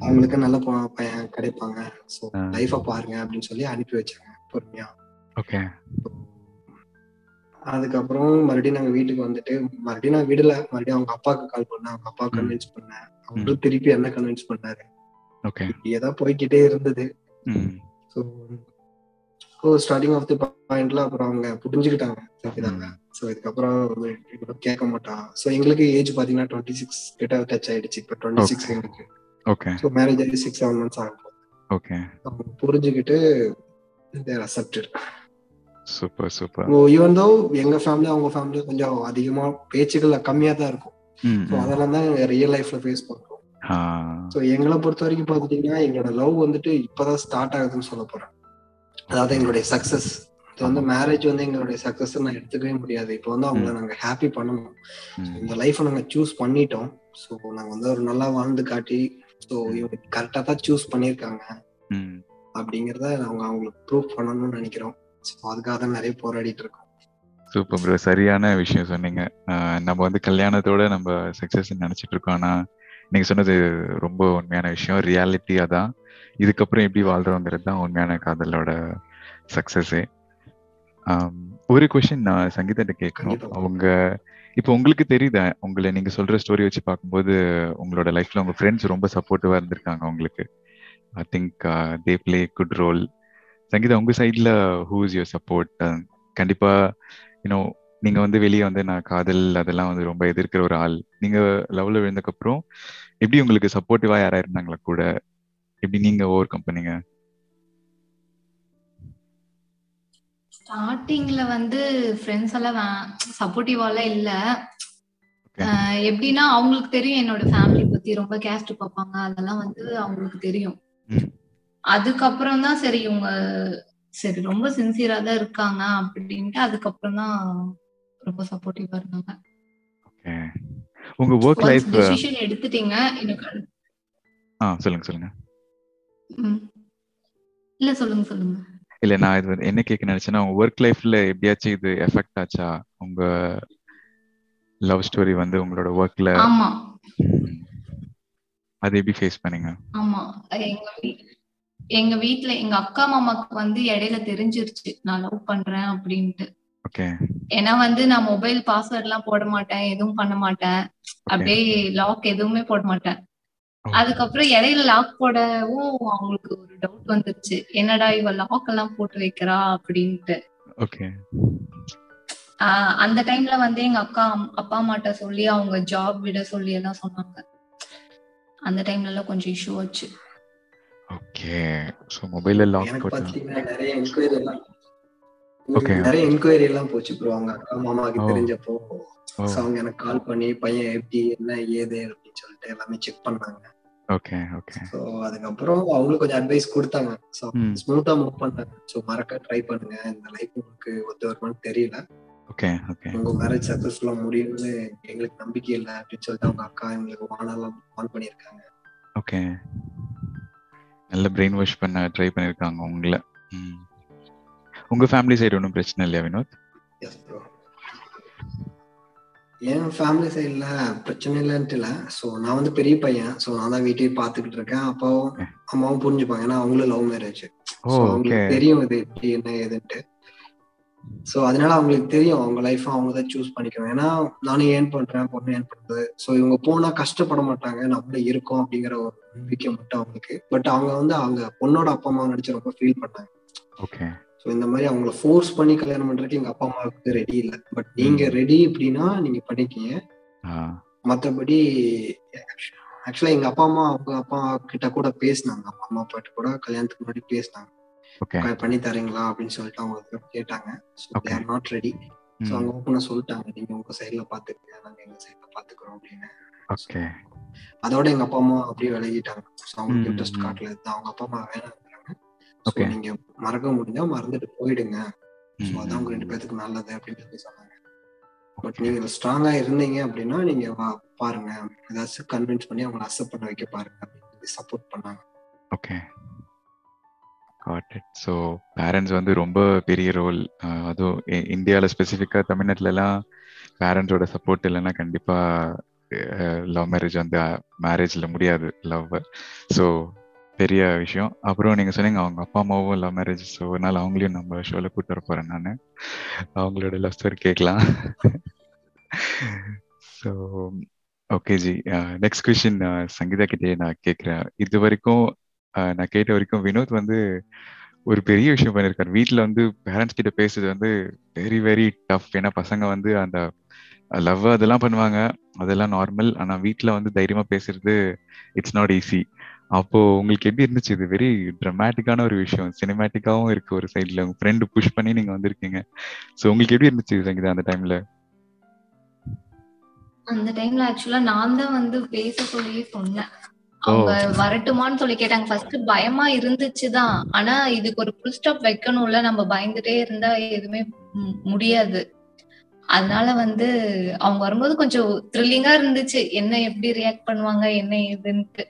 அவங்களுக்கு நல்ல பையன் கிடைப்பாங்க. சோ. லைஃப பாருங்க. அப்படின்னு சொல்லி அனுப்பி வச்சாங்க. பொறுமையா. அதுக்கப்புறம் மறுபடியும் நாங்க வீட்டுக்கு வந்துட்டு மறுபடியும் நான் விடல. மறுபடியும் அவங்க அப்பாவுக்கு கால் பண்ணேன். அவங்க அப்பா. கன்வின்ஸ் பண்ணேன். அவரும் திருப்பி என்ன கன்வின்ஸ் பண்ணாரு? ஓகே. இப்படியே தான் போய்க்கிட்டே இருந்தது. ம். ஸோ ஸ்டார்டிங் ஆஃப் தி பாயிண்ட்ல அப்புறம் அவங்க புரிஞ்சுக்கிட்டாங்க. தெரிஞ்சுதாங்க ஸோ இதுக்கப்புறம் கேட்க மாட்டான் ஸோ எங்களுக்கு ஏஜ் பாத்தீங்கன்னா டுவெண்ட்டி சிக்ஸ் கிட்ட டச் ஆயிடுச்சு. இப்போ டுவெண்ட்டி சிக்ஸ். எங்களுக்கு. ஓகே ஸோ மேரேஜ் ஆகி சிக்ஸ் செவன் மந்த்ஸ் ஆகும். ஓகே புரிஞ்சுக்கிட்டு accepted super super even though எங்க ஃபேமிலி அவங்க ஃபேமிலி கொஞ்சம் அதிகமா பேச்சுகள் கம்மியா தான் இருக்கும். ஸோ அதெல்லாம் தான் ரியல் லைஃப்ல ஃபேஸ் பண்றோம். ஸோ எங்களை பொறுத்த வரைக்கும் பாத்துட்டீங்கன்னா எங்களோட லவ் வந்துட்டு இப்பதான் ஸ்டார்ட் ஆகுதுன்னு சொல்ல போறேன். அதாவது எங்களுடைய சக்சஸ் இது வந்து மேரேஜ் வந்து எங்களுடைய சக்சஸ் நான் எடுத்துக்கவே முடியாது. இப்போ வந்து அவங்கள நாங்க ஹாப்பி பண்ணணும். இந்த லைஃப்பை நாங்க சூஸ் பண்ணிட்டோம். ஸோ நாங்க வந்து ஒரு நல்லா வாழ்ந்து காட்டி ஸோ இவங்க கரெக்டா தான் சூஸ் பண்ணியிருக்காங்க. அப்படிங்கிறத அவங்க அவங்களுக்கு ப்ரூவ் பண்ணணும்னு நினைக்கிறோம். அதுக்காக தான் நிறைய போராடிட்டு இருக்கோம். சூப்பர் ப்ரோ சரியான விஷயம் சொன்னீங்க. நம்ம வந்து கல்யாணத்தோட நம்ம சக்சஸ் நினைச்சிட்டு இருக்கோம். ஆனா நீங்க சொன்னது ரொம்ப உண்மையான விஷயம். ரியாலிட்டி அதான். இதுக்கப்புறம் எப்படி வாழ்றோங்கிறது தான் உண்மையான காதலோட சக்சஸே ஒரு கொஷின் நான் சங்கீதத்தை கேட்கணும். அவங்க இப்போ உங்களுக்கு தெரியுதா? உங்களை நீங்க சொல்ற ஸ்டோரி வச்சு பார்க்கும்போது உங்களோட லைஃப்ல உங்க ஃப்ரெண்ட்ஸ் ரொம்ப சப்போர்ட்டிவா இருந்திருக்காங்க உங்களுக்கு. I think they play good role Sangeetha உங்க சைட்ல ஹூ இஸ் யுவர் சப்போர்ட் கண்டிப்பா யூனோ நீங்க வந்து வெளியே வந்து நான் காதல் அதெல்லாம் வந்து ரொம்ப எதிர்க்கிற ஒரு ஆள். நீங்க லவ்ல விழுந்ததுக்கு அப்புறம் எப்படி உங்களுக்கு சப்போர்ட்டிவா யாரா இருந்தாங்களா கூட? எப்படி நீங்க ஓவர் கம் பண்ணீங்க? ஸ்டார்டிங்ல வந்து ஃப்ரெண்ட்ஸ் எல்லாம் சப்போர்ட்டிவாலாம் இல்ல. எப்படின்னா அவங்களுக்கு தெரியும் என்னோட ஃபேமிலி பத்தி. ரொம்ப கேஸ்ட் பார்ப்பாங்க அதெல்லாம் வந்து அவங்களுக்கு தெரியும். அதுக்கப்புறம் தான் சரி இவங்க சரி ரொம்ப சின்சியரா தான் இருக்காங்க அப்படின்ட்டு அதுக்கப்புறம் தான் ரொம்ப சப்போர்ட்டிவா இருந்தாங்க. உங்க ஒர்க் லைஃப் டிசிஷன் எடுத்துட்டீங்க எனக்கு ஆ சொல்லுங்க சொல்லுங்க. இல்ல சொல்லுங்க சொல்லுங்க. இல்ல நான் இது என்ன கேட்க நினைச்சேன்னா உங்க ஒர்க் லைஃப்ல எப்படியாச்சும் இது எஃபெக்ட் ஆச்சா? உங்க லவ் ஸ்டோரி வந்து உங்களோட ஒர்க்ல ஆமா. அது எப்படி ஃபேஸ் பண்ணீங்க? ஆமா. எங்க எங்க வீட்ல எங்க அக்கா மாமாக்கு வந்து இடையில தெரிஞ்சிருச்சு நான் லவ் பண்றேன் அப்படின்ட்டு. ஏன்னா வந்து நான் மொபைல் பாஸ்வேர்ட் எல்லாம் போட மாட்டேன் எதுவும் பண்ண மாட்டேன். அப்படியே லாக் எதுவுமே போட மாட்டேன். அதுக்கப்புறம் இடையில லாக் போடவும் அவங்களுக்கு ஒரு டவுட் வந்துருச்சு. என்னடா இவ லாக் எல்லாம் போட்டு வைக்கிறா அப்படின்ட்டு. அந்த டைம்ல வந்து எங்க அக்கா அப்பா அம்மாட்ட சொல்லி அவங்க ஜாப் விட சொல்லி எல்லாம் சொன்னாங்க. அந்த டைம்ல எல்லாம் கொஞ்சம் இஷ்யூ ஆச்சு. ஓகே ஸோ மொபைல்ல லாக் போட்டு பாத்தீங்கன்னா நிறைய என்கொயரி எல்லாம் Okay. நிறைய என்கொயரி எல்லாம் போச்சு ப்ரோ அவங்க அக்கா மாமாவுக்கு Oh. தெரிஞ்சப்போ அவங்க எனக்கு கால் பண்ணி பையன் எப்படி என்ன ஏது? அப்படின்னு சொல்லிட்டு எல்லாமே செக் பண்ணாங்க. ஓகே ஓகே ஸோ அதுக்கப்புறம் அவங்களுக்கு கொஞ்சம் அட்வைஸ் கொடுத்தாங்க. ம். ஸ்மூத்தா மூவ் பண்ணாங்க ஸோ மறக்க ட்ரை பண்ணுங்க. இந்த லைஃப் உங்களுக்கு ஒத்து வருமான்னு தெரியல. ஓகே ஓகே உங்க மேரேஜ் சக்சஸ்ஃபுல்லா முடியும்னு எங்களுக்கு நம்பிக்கை இல்லை அப்படின்னு சொல்லிட்டு அவங்க அக்கா எங்களுக்கு வானெல்லாம் ஆன் பண்ணியிருக்காங்க. ஓகே நல்ல பிரெயின் வாஷ் பண்ண ட்ரை பண்ணிருக்காங்க உங்களை. உங்க ஃபேமிலி சைடு ஒன்றும் பிரச்சனை இல்லையா வினோத்? என் ஃபேமிலி சைட்ல பிரச்சனை இல்லைன்ட்டு இல்ல. சோ நான் வந்து பெரிய பையன். சோ நான் தான் வீட்டையே பாத்துக்கிட்டு இருக்கேன். அப்பாவும் அம்மாவும் புரிஞ்சுப்பாங்க. ஏன்னா அவங்களும் லவ் மேரேஜ் ஓகே அவங்களுக்கு தெரியும் இது எப்படி என்ன ஏதுன்ட்டு. சோ அதனால அவங்களுக்கு தெரியும் அவங்க லைஃப் அவங்க தான் சூஸ் பண்ணிக்கணும். ஏன்னா நானும் ஏன் பண்றேன் பொண்ணு ஏன் பண்றது. சோ இவங்க போனா கஷ்டப்பட மாட்டாங்க. நம்மள இருக்கோம் அப்படிங்கிற ஒரு நம்பிக்கை மட்டும் அவங்களுக்கு. பட் அவங்க வந்து அவங்க பொண்ணோட அப்பா அம்மா நினைச்சு ரொம்ப ஃபீல் பண்ணாங்க. ஓகே ஸோ இந்த மாதிரி அவங்கள ஃபோர்ஸ் பண்ணி கல்யாணம் பண்றதுக்கு எங்க அப்பா அம்மாவுக்கு ரெடி இல்லை. பட் நீங்க ரெடி அப்படின்னா நீங்க பண்ணிக்கீங்க. மற்றபடி ஆக்சுவலா எங்க அப்பா அம்மா அவங்க அப்பா கிட்ட கூட பேசினாங்க. அப்பா அம்மா அப்பாட்ட கூட கல்யாணத்துக்கு முன்னாடி பேசினாங்க. பண்ணி தரீங்களா அப்படின்னு சொல்லிட்டு அவங்க கேட்டாங்க. Okay. நாட் ரெடி ஸோ அவங்க ஓப்பனா சொல்லிட்டாங்க. நீங்க உங்க சைட்ல பாத்துக்கங்க. நாங்க எங்க சைட்ல பாத்துக்கிறோம் அப்படின்னு. ஓகே அதோட எங்க அப்பா அம்மா அப்படியே விலகிட்டாங்க. ஸோ அவங்களுக்கு இன்ட்ரெஸ்ட். காட்டல அவங்க அப்பா அம்மா வேணாங்கிறாங்க. ஸோ நீங்க மறக்க முடிஞ்சா மறந்துட்டு போயிடுங்க. ஸோ அதான் உங்க ரெண்டு பேத்துக்கு நல்லது அப்படின்னு சொல்லி சொன்னாங்க. பட் நீங்க ஸ்ட்ராங்கா இருந்தீங்க அப்படின்னா நீங்க வா- பாருங்க. ஏதாச்சும் கன்வின்ஸ் பண்ணி அவங்களை அக்செப்ட் பண்ண வைக்க பாருங்க அப்படின்னு சப்போர்ட் பண்ணாங்க. ஓகே ஸோ பேரண்ட்ஸ் வந்து ரொம்ப பெரிய ரோல் அதுவும் இ- ஸ்பெசிஃபிக்காக தமிழ்நாட்டிலலாம் பேரண்ட்ஸோட சப்போர்ட் இல்லைன்னா கண்டிப்பாக லவ் மேரேஜ் வந்து மேரேஜில் முடியாது லவ் ஸோ பெரிய விஷயம். அப்புறம் நீங்கள் சொன்னீங்க அவங்க அப்பா அம்மாவும் லவ் மேரேஜ் ஸோ அதனால அவங்களையும் நம்ம ஷோவில் கூட்டு வர போகிறேன் நான். அவங்களோட லவ் ஸ்டோரி கேட்கலாம். So okay ji next question Sangeetha கிட்டே நான் கேட்குறேன். இது வரைக்கும் நான் கேட்ட வரைக்கும் வினோத் வந்து ஒரு பெரிய விஷயம் பண்ணியிருக்காரு வீட்டில் வந்து பேரண்ட்ஸ் கிட்ட பேசுறது வந்து வெரி வெரி டஃப் ஏன்னா பசங்க வந்து அந்த லவ் அதெல்லாம் பண்ணுவாங்க. அதெல்லாம் நார்மல் ஆனால் வீட்டில் வந்து தைரியமாக பேசுறது இட்ஸ் நாட் ஈஸி அப்போ உங்களுக்கு எப்படி இருந்துச்சு? இது வெரி ட்ரமாட்டிக்கான ஒரு விஷயம். சினிமேட்டிக்காவும் இருக்கு ஒரு சைட்ல உங்க ஃப்ரெண்டு புஷ் பண்ணி நீங்க வந்திருக்கீங்க. ஸோ உங்களுக்கு எப்படி இருந்துச்சு சங்கீதா அந்த டைம்ல அந்த டைம்ல ஆக்சுவலா நான் தான் வந்து பேச சொல்லி சொன்னேன். அவங்க வரட்டுமான்னு சொல்லி கேட்டாங்க. ஃபர்ஸ்ட் பயமா இருந்துச்சுதான். ஆனா இதுக்கு ஒரு ஃபுல் ஸ்டாப் வைக்கணும்ல. நம்ம பயந்துட்டே இருந்தா எதுவுமே முடியாது. அதனால வந்து அவங்க வரும்போது கொஞ்சம் த்ரில்லிங்கா இருந்துச்சு. என்ன எப்படி ரியாக்ட் பண்ணுவாங்க என்ன ஏதுன்ட்டு.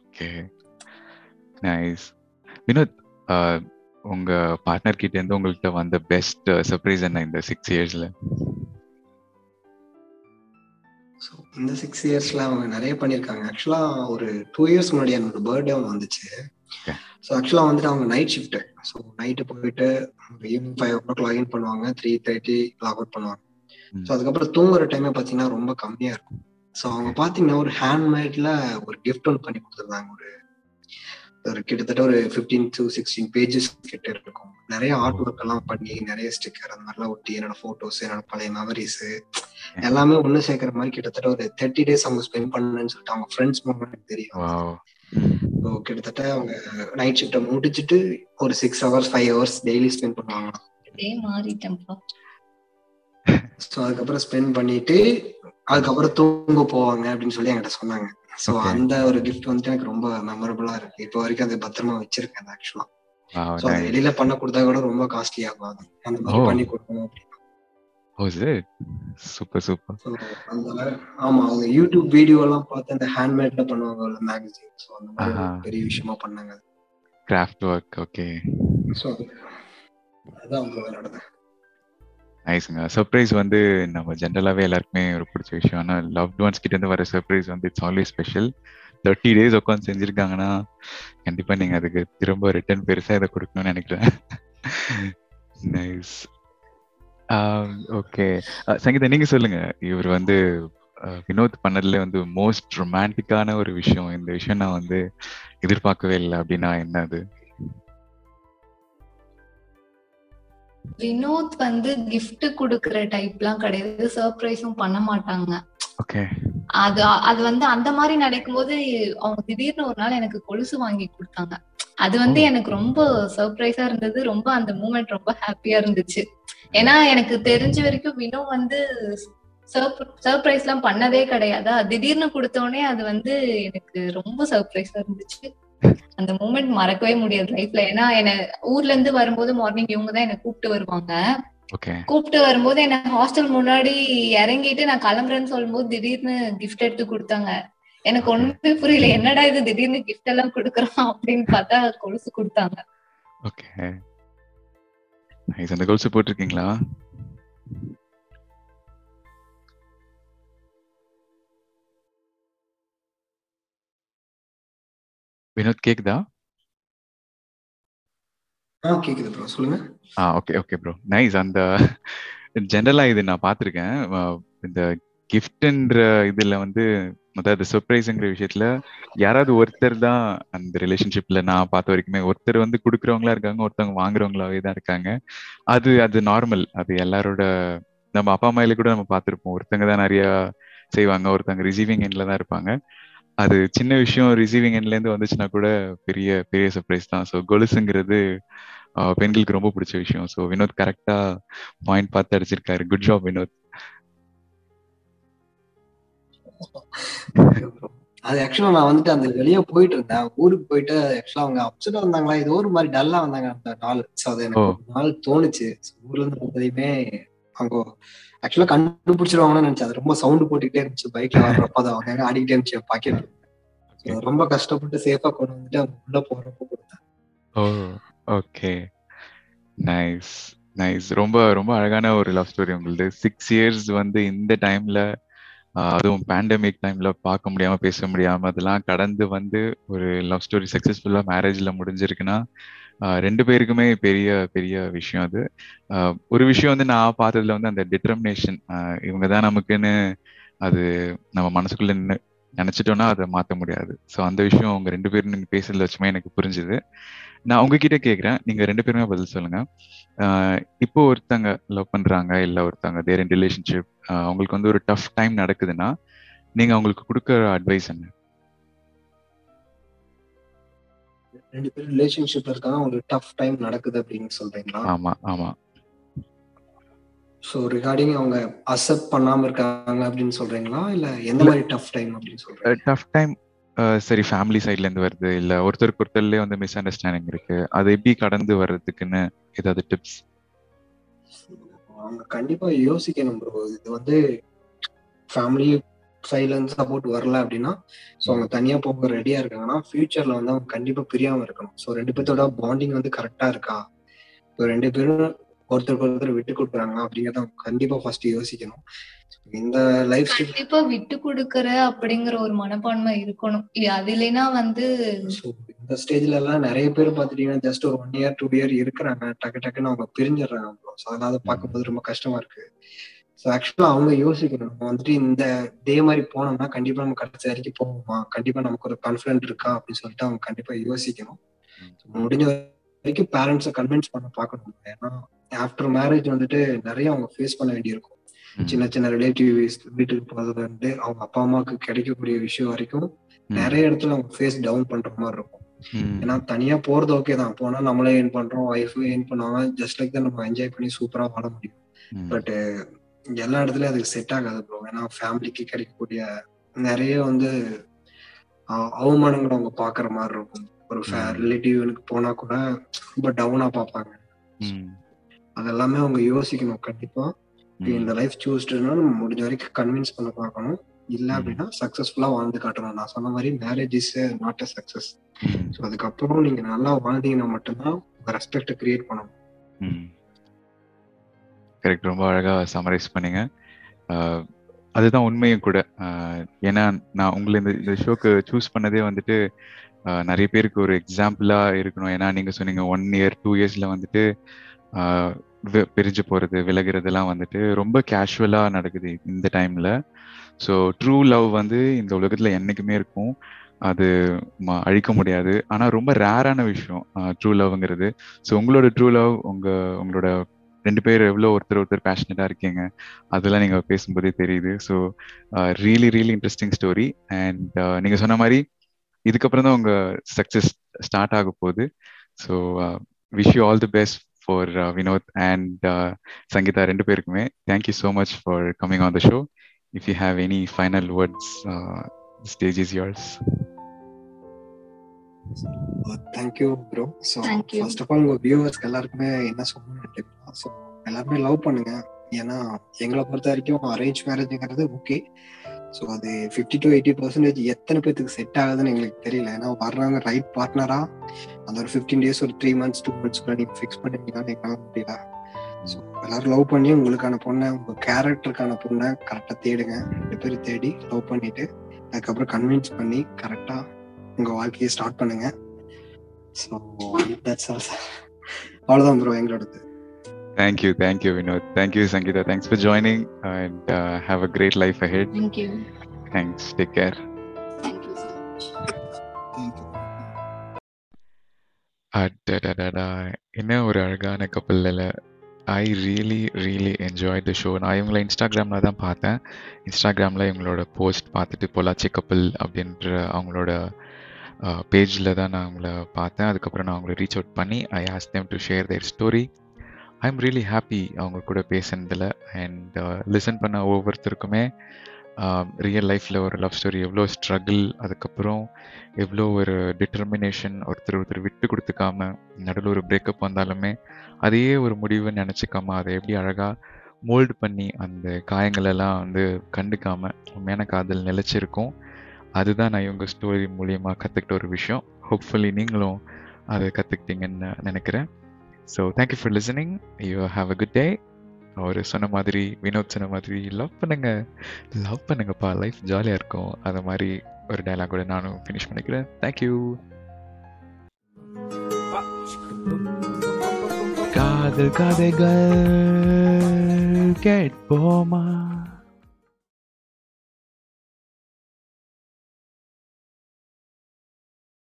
ஓகே. நைஸ். வினோத் உங்க பார்ட்னர் கிட்ட இருந்து உங்கள்கிட்ட வந்த பெஸ்ட் சர்ப்ரைஸ் என்ன இந்த சிக்ஸ் இயர்ஸ்ல இந்த சிக்ஸ் இயர்ஸ்ல அவங்க நிறைய பண்ணியிருக்காங்க. ஆக்சுவலா ஒரு டூ இயர்ஸ் முன்னாடி என்னோட பர்த்டே ஒன்று வந்துச்சு. ஸோ ஆக்சுவலா வந்துட்டு அவங்க நைட் ஷிஃப்ட் ஸோ நைட்டு போயிட்டு evening five o'clock login பண்ணுவாங்க. த்ரீ தேர்ட்டி லாக் அவுட் பண்ணுவாங்க. ஸோ அதுக்கப்புறம் தூங்குற டைமே பார்த்தீங்கன்னா ரொம்ப கம்மியா இருக்கும். ஸோ அவங்க பார்த்தீங்கன்னா ஒரு ஹேண்ட்மேட்ல ஒரு கிஃப்ட் ஒன்று பண்ணி கொடுத்துருந்தாங்க. ஒரு ஒரு கிட்டத்தட்ட ஒரு ஃபிஃப்டீன் டு சிக்ஸ்டீன் பேஜஸ் கிட்ட இருக்கும். நிறைய ஆர்ட் ஒர்க் எல்லாம் பண்ணி நிறைய ஸ்டிக்கர் அந்த மாதிரிலாம் ஒட்டி என்னோட போட்டோஸ் என்னோட பழைய மெமரிஸ் எல்லாமே ஒண்ணு சேர்க்கிற மாதிரி கிட்டத்தட்ட ஒரு தேர்ட்டி டேஸ் அவங்க ஸ்பெண்ட் பண்ணணும்னு சொல்லிட்டு அவங்க ஃப்ரெண்ட்ஸ் மூமெண்ட் தெரியும். ஸோ கிட்டத்தட்ட அவங்க நைட் ஷிஃப்ட்டை முடிச்சுட்டு ஒரு six hours five hours daily spend பண்ணுவாங்க. ஸோ அதுக்கப்புறம் ஸ்பெண்ட் பண்ணிட்டு அதுக்கப்புறம் தூங்க போவாங்க அப்படின்னு சொல்லி என்கிட்ட சொன்னாங்க. Okay. அந்த ஒரு கிஃப்ட் வந்துட்டு எனக்கு ரொம்ப மெமரபிளா இருக்கு. இப்போ வரைக்கும் அது பத்திரமா வச்சிருக்கேன் ஆக்சுவலா அது வெளியில பண்ண கொடுத்தா கூட ரொம்ப காஸ்ட்லி ஆகும். அது. அந்த மாதிரி Oh. பண்ணி கொடுக்கணும் சூப்பர் சூப்பர் So, அந்த ஆமா அவங்க யூடியூப் வீடியோ எல்லாம் பார்த்து அந்த ஹேண்ட்மேட்ல பண்ணுவாங்க மேகசின் ஸோ அந்த மாதிரி. பெரிய விஷயமா பண்ணாங்க. கிராஃப்ட் ஒர்க் ஓகே ஸோ அதான் அவங்க நடந்தது நைஸுங்க சர்ப்ரைஸ் வந்து நம்ம ஜென்ரலாகவே எல்லாருக்குமே ஒரு பிடிச்ச விஷயம். ஆனால் லவ்ட் ஒன்ஸ் கிட்ட இருந்து வர சர்ப்ரைஸ் வந்து it's always special thirty days உட்காந்து செஞ்சுருக்காங்கன்னா கண்டிப்பாக நீங்கள் அதுக்கு திரும்ப ரிட்டர்ன் பெருசாக இதை கொடுக்கணும்னு நினைக்கிறேன். நைஸ் ஓகே um, சங்கீதா நீங்கள் சொல்லுங்க. இவர் வந்து வினோத் பண்ணதுல வந்து மோஸ்ட் ரொமான்டிக்கான ஒரு விஷயம். இந்த விஷயம் நான் வந்து எதிர்பார்க்கவே இல்லை அப்படின்னா என்ன அது வினோத் வந்து கிஃப்ட் குடுக்கற டைப்லாம் கிடையாது. சர்ப்ரைஸும் பண்ண மாட்டாங்க. ஓகே அது அது வந்து அந்த மாதிரி நடக்கும்போது அவங்க திடீர்னு ஒரு நாள் எனக்கு கொலுசு வாங்கி கொடுத்தாங்க. அது வந்து. எனக்கு ரொம்ப சர்ப்ரைஸா இருந்தது. ரொம்ப அந்த மூமெண்ட் ரொம்ப ஹாப்பியா இருந்துச்சு. ஏன்னா எனக்கு தெரிஞ்ச வரைக்கும் வினோ வந்து சர்ப்ரைஸ் எல்லாம் பண்ணதே கிடையாதா. திடீர்னு கொடுத்த உடனே அது வந்து எனக்கு ரொம்ப சர்ப்ரைஸா இருந்துச்சு. அந்த மூமெண்ட் மறக்கவே முடியாது லைஃப்ல ஏன்னா என்ன ஊர்ல இருந்து வரும்போது மார்னிங் இவங்க தான் என்ன கூப்பிட்டு வருவாங்க. கூப்பிட்டு வரும்போது என்ன ஹாஸ்டல் முன்னாடி இறங்கிட்டு நான் கிளம்புறேன்னு சொல்லும்போது திடீர்னு கிஃப்ட் எடுத்து கொடுத்தாங்க. எனக்கு ஒண்ணுமே புரியல. என்னடா இது? திடீர்னு கிஃப்ட் எல்லாம் கொடுக்குறான் அப்படின்னு பார்த்தா கொலுசு கொடுத்தாங்க. ஓகே அந்த கோல்ஸ் போட்டிருக்கீங்களா? வினோத் கேக்குதா? ஆ கேக்குது ப்ரோ சொல்லுங்க. ஆ ஓகே ஓகே ப்ரோ நைஸ் அந்த ஜென்ரலா இது நான் பார்த்துருக்கேன். இந்த கிஃப்ட்ன்ற இதுல வந்து அதாவது சர்ப்ரைஸுங்கிற விஷயத்துல யாராவது ஒருத்தர் தான் அந்த ரிலேஷன்ஷிப்ல நான் பார்த்த வரைக்குமே ஒருத்தர் வந்து கொடுக்குறவங்களா இருக்காங்க ஒருத்தவங்க வாங்குறவங்களாவே தான் இருக்காங்க. அது அது நார்மல் அது எல்லாரோட நம்ம அப்பா அம்மாயில கூட நம்ம பார்த்துருப்போம். ஒருத்தங்க தான் நிறைய செய்வாங்க ஒருத்தவங்க ரிசீவிங் எண்ட்ல தான் இருப்பாங்க. அது சின்ன விஷயம் ரிசீவிங் எண்ட்ல இருந்து வந்துச்சுன்னா கூட பெரிய பெரிய சர்ப்ரைஸ் தான். ஸோ கொலுசுங்கிறது பெண்களுக்கு ரொம்ப பிடிச்ச விஷயம். ஸோ வினோத் கரெக்டா பாயிண்ட் பார்த்து அடிச்சிருக்காரு. Good job Vinoth. அது ஆக்சுவலா நான் வந்துட்டு அந்த வெளியே போயிட்டு இருந்தேன். ஊருக்கு போயிட்டு ஆக்சுவலா அவங்க அப்செட் வந்தாங்களா? ஏதோ ஒரு மாதிரி டல்லா வந்தாங்க அந்த நாள். ஸோ அது எனக்கு நாள் தோணுச்சு. ஊர்ல இருந்து வந்ததையுமே அவங்க ஆக்சுவலா கண்டுபிடிச்சிருவாங்கன்னு நினைச்சேன். அது ரொம்ப சவுண்ட் போட்டுக்கிட்டே இருந்துச்சு. பைக்ல வர்றப்ப அது அவங்க ஆடிக்கிட்டே இருந்துச்சு பாக்கெட் ரொம்ப கஷ்டப்பட்டு சேஃபா கொண்டு வந்துட்டு அவங்க உள்ள போறப்ப கொடுத்தேன். ஓகே நைஸ் நைஸ் ரொம்ப ரொம்ப அழகான ஒரு லவ் ஸ்டோரி உங்களுது. சிக்ஸ் இயர்ஸ் வந்து இந்த டைம்ல அதுவும் பேண்டமிக் டைம்ல பார்க்க முடியாம பேச முடியாம அதெல்லாம் கடந்து வந்து ஒரு லவ் ஸ்டோரி சக்சஸ்ஃபுல்லா மேரேஜ்ல முடிஞ்சிருக்குன்னா ரெண்டு பேருக்குமே பெரிய பெரிய விஷயம் அது. ஒரு விஷயம் வந்து நான் பார்த்ததுல வந்து அந்த டிட்டர்மினேஷன் இவங்க தான் நமக்குன்னு அது நம்ம மனசுக்குள்ள நின்னு நினைச்சிட்டோம்னா அதை மாத்த முடியாது. ஸோ அந்த விஷயம் உங்க ரெண்டு பேரும் நீங்க பேசுறதுல வச்சுமே எனக்கு புரிஞ்சுது. நான் உங்ககிட்ட கேட்குறேன் நீங்க ரெண்டு பேருமே பதில் சொல்லுங்க. இப்போ ஒருத்தங்க லவ் பண்றாங்க இல்ல ஒருத்தங்க தேர் இன் ரிலேஷன்ஷிப் அவங்களுக்கு வந்து ஒரு டஃப் டைம் நடக்குதுன்னா நீங்க அவங்களுக்கு கொடுக்குற அட்வைஸ் என்ன? ரெண்டு பேரும் ரிலேஷன்ஷிப்ல இருக்காங்க ஒரு டஃப் டைம் நடக்குது அப்படின்னு சொல்றீங்களா? ஆமா ஆமா. ஸோ ரிகார்டிங் அவங்க அக்செப்ட் பண்ணாம இருக்காங்க அப்படின்னு சொல்றீங்களா? இல்ல எந்த மாதிரி டஃப் டைம் அப்படின்னு சொல்றீங்க? டஃப் டைம் சரி ஃபேமிலி சைட்ல இருந்து வருது. இல்ல ஒருத்தருக்கு ஒருத்தர்லயே வந்து மிஸ் அண்டர்ஸ்டாண்டிங் இருக்கு. அதை எப்படி கடந்து வர்றதுக்குன்னு ஏதாவது டிப்ஸ் அவங்க கண்டிப்பா யோசிக்கணும் ப்ரோ இது வந்து ஃபேமிலி சைலன்ஸ் சப்போர்ட் வரல அப்படின்னா ஸோ அவங்க தனியா போக ரெடியா இருக்காங்கன்னா ஃபியூச்சர்ல வந்து அவங்க கண்டிப்பா பிரியாம இருக்கணும். ஸோ ரெண்டு பேர்த்தோட பாண்டிங் வந்து கரெக்டா இருக்கா? இப்போ ரெண்டு பேரும் ஒருத்தருக்கு ஒருத்தர் விட்டு கொடுக்குறாங்க அப்படிங்கறத அவங்க கண்டிப்பா ஃபர்ஸ்ட் யோசிக்கணும். இந்த லைஃப் கண்டிப்பா விட்டு கொடுக்கற அப்படிங்கிற ஒரு மனப்பான்மை இருக்கணும். அது இல்லைன்னா வந்து இந்த ஸ்டேஜ்ல எல்லாம் நிறைய பேர் பார்த்துட்டீங்கன்னா ஜஸ்ட் ஒரு ஒன் இயர் டூ இயர் இருக்கிறாங்க டக்கு டக்குன்னு அவங்க பிரிஞ்சிடுறாங்க. ஸோ அதனால பார்க்கும்போது ரொம்ப கஷ்டமா இருக்கு. ஸோ ஆக்சுவலா அவங்க யோசிக்கணும். நம்ம வந்துட்டு இந்த டே மாதிரி போனோம்னா கண்டிப்பா நம்ம கடைசி வரைக்கும் போவோமா? கண்டிப்பா நமக்கு ஒரு கான்ஃபிடென்ட் இருக்கா? அப்படின்னு சொல்லிட்டு அவங்க கண்டிப்பா யோசிக்கணும். முடிஞ்ச வரைக்கும் பேரண்ட்ஸை கன்வின்ஸ் பண்ண பார்க்கணும். ஏன்னா ஆஃப்டர் மேரேஜ் வந்துட்டு நிறைய அவங்க ஃபேஸ் பண்ண வேண்டியிருக்கும். சின்ன சின்ன ரிலேட்டிவ்ஸ் வீட்டுக்கு போறதுல இருந்து அவங்க அப்பா அம்மாவுக்கு கிடைக்கக்கூடிய விஷயம் வரைக்கும் நிறைய இடத்துல அவங்க ஃபேஸ் டவுன் பண்ற மாதிரி இருக்கும். ஏன்னா தனியா போறது ஓகே தான். போனா நம்மளே ஏர்ன் பண்றோம் ஒய்ஃப் ஏர்ன் பண்ணுவாங்க. ஜஸ்ட் லைக் தான் நம்ம என்ஜாய் பண்ணி சூப்பரா வாழ முடியும். பட் எல்லா இடத்துலயும் அதுக்கு செட் ஆகாது ப்ரோ ஏன்னா ஃபேமிலிக்கு கிடைக்கக்கூடிய நிறைய வந்து அவமானங்களை அவங்க பாக்குற மாதிரி இருக்கும். ஒரு. ரிலேட்டிவ்னுக்கு போனா கூட ரொம்ப டவுனா பார்ப்பாங்க. அதெல்லாமே அவங்க யோசிக்கணும் கண்டிப்பா. இந்த லைஃப் சூஸ்டுனா நம்ம முடிஞ்ச வரைக்கும் கன்வின்ஸ் பண்ண பார்க்கணும். இல்ல. அப்படின்னா சக்சஸ்ஃபுல்லா வாழ்ந்து காட்டணும். நான் சொன்ன மாதிரி marriage is not a success so அதுக்கப்புறம் நீங்க நல்லா வாழ்ந்தீங்கன்னா மட்டும்தான் ரெஸ்பெக்ட் கிரியேட் பண்ணணும். கரெக்ட் ரொம்ப அழகாக சமரைஸ் பண்ணீங்க. அதுதான் உண்மையும் கூட. ஏன்னா நான் உங்களை இந்த இந்த ஷோக்கு சூஸ் பண்ணதே வந்துட்டு நிறைய பேருக்கு ஒரு எக்ஸாம்பிளாக இருக்கணும். ஏன்னா நீங்கள் சொன்னீங்க ஒன் இயர் டூ இயர்ஸில் வந்துட்டு பிரிஞ்சு போகிறது விலகிறதுலாம் வந்துட்டு ரொம்ப கேஷுவலாக நடக்குது இந்த டைமில் ஸோ ட்ரூ லவ் வந்து இந்த உலகத்தில் என்றைக்குமே இருக்கும். அது ம- அழிக்க முடியாது. ஆனால் ரொம்ப ரேரான விஷயம் ட்ரூ லவ்ங்கிறது ஸோ உங்களோட ட்ரூ லவ் உங்கள் உங்களோட ரெண்டு பேர் எவ்வளோ ஒருத்தர் ஒருத்தர் பேஷனட்டாக இருக்கீங்க அதெல்லாம் நீங்க பேசும்போதே தெரியுது. So really really interesting story and நீங்க சொன்ன மாதிரி இதுக்கப்புறம் தான் உங்க சக்ஸஸ் ஸ்டார்ட் ஆக போகுது. So wish you all the best for Vinoth and Sangeetha ரெண்டு பேருக்குமே. Thank you so much for coming on the show if you have any final words stage is yours thank you bro so. First of all உங்க வியூவர்ஸ்க்கு எல்லாருக்குமே என்ன சொல்லணும்னு so எல்லாருமே love பண்ணுங்க. ஏன்னா எங்களை பொறுத்த வரைக்கும் அரேஞ்ச் மேரேஜ்ங்கிறது ஓகே ஸோ அது ஃபிஃப்டி டு எயிட்டி பர்சன்டேஜ் எத்தனை பேத்துக்கு செட் ஆகுதுன்னு எங்களுக்கு தெரியல. ஏன்னா வர்றவங்க ரைட் பார்ட்னரா அந்த ஒரு ஃபிஃப்டீன் டேஸ் ஒரு த்ரீ மந்த்ஸ் டூ மந்த்ஸ் கூட நீங்க ஃபிக்ஸ் பண்ணிட்டீங்கன்னு எங்களால் முடியல. ஸோ எல்லாரும் லவ் பண்ணி உங்களுக்கான பொண்ணை உங்க கேரக்டருக்கான பொண்ணை கரெக்டாக தேடுங்க. ரெண்டு பேரும் தேடி லவ் பண்ணிட்டு அதுக்கப்புறம் கன்வின்ஸ் பண்ணி கரெக்டாக உங்க வாழ்க்கையை ஸ்டார்ட் பண்ணுங்க ஸோ தட்ஸ் ஆல் அவ்வளோதான் ப்ரோ எங்களோடது Thank you, thank you, Vinod. Thank you, Sangeeta. Thanks for joining and uh, have a great life ahead. Thank you Thanks. Take care. அடடடடா என்ன ஒரு அழகான கப்பலில் I really really enjoy the show நான் இவங்கள இன்ஸ்டாகிராமில் தான் பார்த்தேன் இன்ஸ்டாகிராமில் இவங்களோட போஸ்ட் பார்த்துட்டு பொள்ளாச்சி கப்பல் அப்படின்ற அவங்களோட பேஜில் தான் நான் அவங்கள பார்த்தேன். அதுக்கப்புறம் நான் அவங்கள ரீச் அவுட் பண்ணி I ask them to share their story I am really happy அவங்க கூட பேசுனதில். அண்ட் லிசன் பண்ண ஒவ்வொருத்தருக்குமே ரியல் லைஃப்பில் ஒரு லவ் ஸ்டோரி எவ்வளோ ஸ்ட்ரகிள் அதுக்கப்புறம் எவ்வளோ ஒரு டிட்டர்மினேஷன் ஒருத்தர் ஒருத்தர் விட்டு கொடுத்துக்காம நடுவில் ஒரு பிரேக்கப் வந்தாலுமே அதையே ஒரு முடிவுன்னு நினச்சிக்காம அதை எப்படி அழகாக மோல்டு பண்ணி அந்த காயங்களெல்லாம் வந்து கண்டுக்காமல் உண்மையான காதல் நிலைச்சிருக்கும். அதுதான் நான் இவங்க ஸ்டோரி மூலியமாக கற்றுக்கிட்ட ஒரு விஷயம். ஹோப்ஃபுல்லி நீங்களும் அதை கற்றுக்கிட்டீங்கன்னு நினைக்கிறேன். So thank you for listening you have a good day அவர் சொன்ன மாதிரி வினோத் சொன்ன மாதிரி லவ் பண்ணுங்க. லவ் பண்ணுங்கப்பா. லைஃப் ஜாலியாக இருக்கும். அது மாதிரி ஒரு டைலாக் கூட நானும் ஃபினிஷ் பண்ணிக்கிறேன். தேங்க்யூ காதல் கதைகள் கேட்போமா?